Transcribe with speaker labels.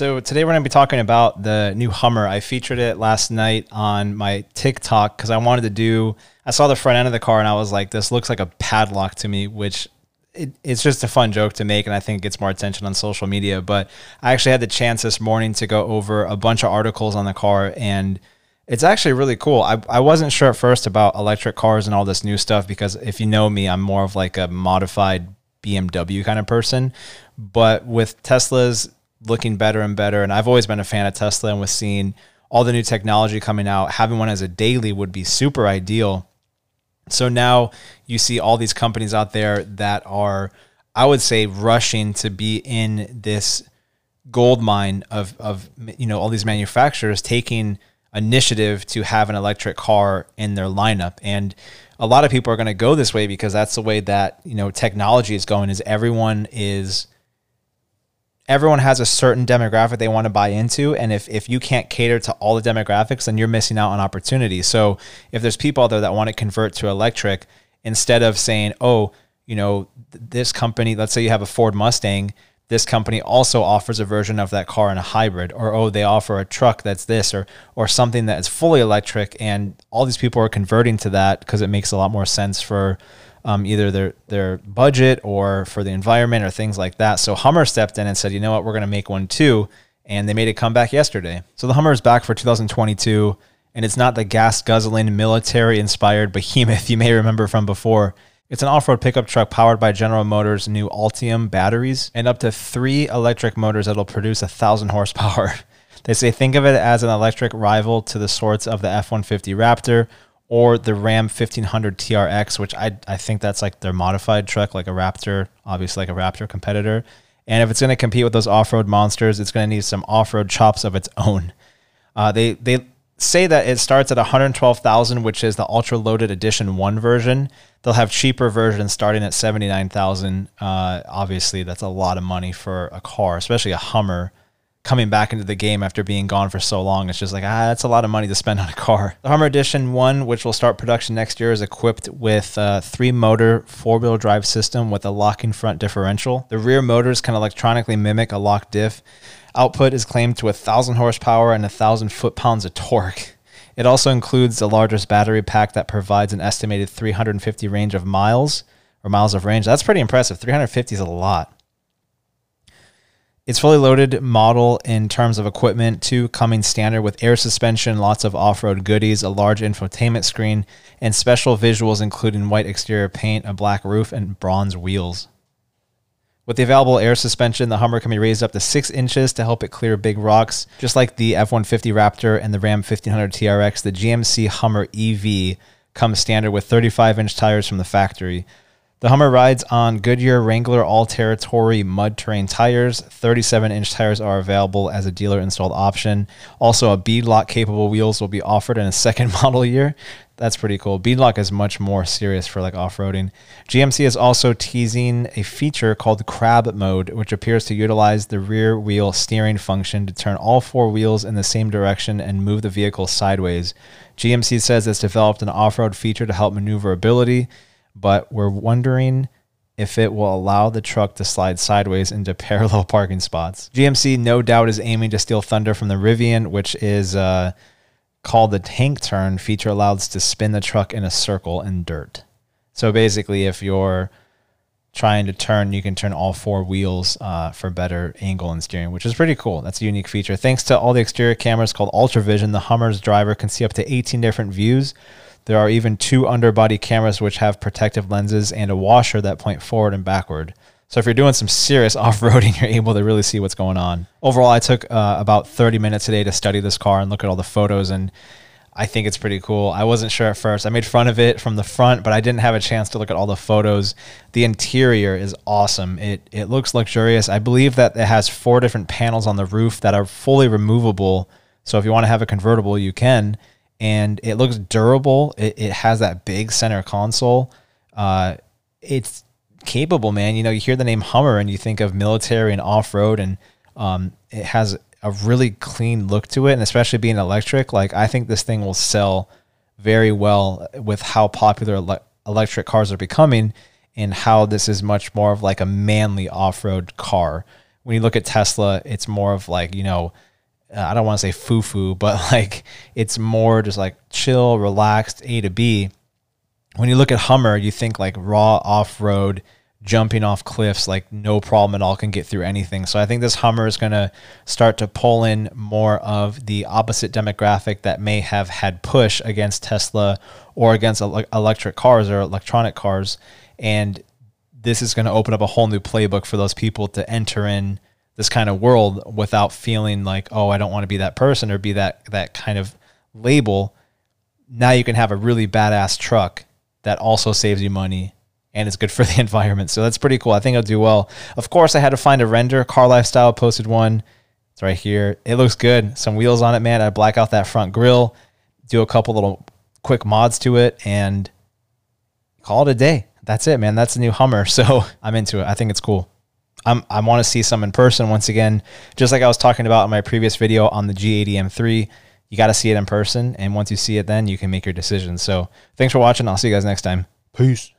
Speaker 1: So today we're going to be talking about the new Hummer. I featured it last night on my TikTok because I wanted to do. I saw the front end of the car and I was like, "This looks like a padlock to me," which it, it's just a fun joke to make, and I think it gets more attention on social media. But I actually had the chance this morning to go over a bunch of articles on the car, and it's actually really cool. I, I wasn't sure at first about electric cars and all this new stuff because if you know me, I'm more of like a modified BMW kind of person. But with Tesla's looking better and better. And I've always been a fan of Tesla and with seeing all the new technology coming out, having one as a daily would be super ideal. So now you see all these companies out there that are, I would say, rushing to be in this gold mine of, of you know all these manufacturers taking initiative to have an electric car in their lineup and a lot of people are going to go this way because that's the way that you know technology is going is everyone is everyone has a certain demographic they want to buy into and if, if you can't cater to all the demographics then you're missing out on opportunity so if there's people out there that want to convert to electric instead of saying oh you know this company let's say you have a ford mustang this company also offers a version of that car in a hybrid or oh they offer a truck that's this or or something that is fully electric and all these people are converting to that because it makes a lot more sense for um, either their their budget or for the environment or things like that. So Hummer stepped in and said, you know what, we're going to make one too, and they made a comeback yesterday. So the Hummer is back for 2022, and it's not the gas guzzling military inspired behemoth you may remember from before. It's an off-road pickup truck powered by General Motors' new Ultium batteries and up to three electric motors that'll produce a thousand horsepower. They say think of it as an electric rival to the sorts of the F-150 Raptor or the Ram 1500 TRX, which I, I think that's like their modified truck, like a Raptor, obviously like a Raptor competitor. And if it's going to compete with those off road monsters, it's going to need some off road chops of its own. Uh, they they say that it starts at 112,000, which is the ultra loaded edition one version. They'll have cheaper versions starting at 79,000. Uh, obviously, that's a lot of money for a car, especially a Hummer coming back into the game after being gone for so long. It's just like, ah, that's a lot of money to spend on a car. The Hummer Edition 1, which will start production next year, is equipped with a three motor four wheel drive system with a locking front differential. The rear motors can electronically mimic a lock diff. Output is claimed to 1,000 horsepower and 1,000 foot pounds of torque. It also includes the largest battery pack that provides an estimated 350 range of miles or miles of range. That's pretty impressive. 350 is a lot. It's fully loaded model in terms of equipment, too, coming standard with air suspension, lots of off-road goodies, a large infotainment screen, and special visuals including white exterior paint, a black roof, and bronze wheels. With the available air suspension, the Hummer can be raised up to 6 inches to help it clear big rocks. Just like the F-150 Raptor and the Ram 1500 TRX, the GMC Hummer EV comes standard with 35-inch tires from the factory. The Hummer rides on Goodyear Wrangler All Territory mud terrain tires. 37 inch tires are available as a dealer installed option. Also, a beadlock capable wheels will be offered in a second model year. That's pretty cool. Beadlock is much more serious for like off roading. GMC is also teasing a feature called Crab Mode, which appears to utilize the rear wheel steering function to turn all four wheels in the same direction and move the vehicle sideways. GMC says it's developed an off road feature to help maneuverability but we're wondering if it will allow the truck to slide sideways into parallel parking spots. GMC no doubt is aiming to steal thunder from the Rivian, which is uh, called the tank turn feature allows to spin the truck in a circle in dirt. So basically, if you're trying to turn, you can turn all four wheels uh, for better angle and steering, which is pretty cool. That's a unique feature. Thanks to all the exterior cameras called UltraVision, the Hummer's driver can see up to 18 different views there are even two underbody cameras which have protective lenses and a washer that point forward and backward. So if you're doing some serious off-roading, you're able to really see what's going on. Overall, I took uh, about 30 minutes today to study this car and look at all the photos and I think it's pretty cool. I wasn't sure at first. I made fun of it from the front, but I didn't have a chance to look at all the photos. The interior is awesome. It it looks luxurious. I believe that it has four different panels on the roof that are fully removable. So if you want to have a convertible, you can and it looks durable. It, it has that big center console. Uh, it's capable, man. You know, you hear the name Hummer and you think of military and off road, and um, it has a really clean look to it, and especially being electric. Like, I think this thing will sell very well with how popular ele- electric cars are becoming, and how this is much more of like a manly off road car when you look at Tesla, it's more of like, you know, uh, I don't want to say foo foo, but like it's more just like chill, relaxed, A to B. When you look at Hummer, you think like raw off road, jumping off cliffs, like no problem at all, can get through anything. So I think this Hummer is going to start to pull in more of the opposite demographic that may have had push against Tesla or against electric cars or electronic cars. And this is going to open up a whole new playbook for those people to enter in this kind of world without feeling like, oh, I don't want to be that person or be that that kind of label. Now you can have a really badass truck that also saves you money and it's good for the environment. So that's pretty cool. I think it'll do well. Of course, I had to find a render. Car Lifestyle posted one. It's right here. It looks good. Some wheels on it, man. I black out that front grill, do a couple little quick mods to it, and call it a day. That's it, man. That's the new Hummer. So I'm into it. I think it's cool. I'm, I want to see some in person once again. Just like I was talking about in my previous video on the G80 M3, you got to see it in person. And once you see it, then you can make your decision. So thanks for watching. I'll see you guys next time. Peace.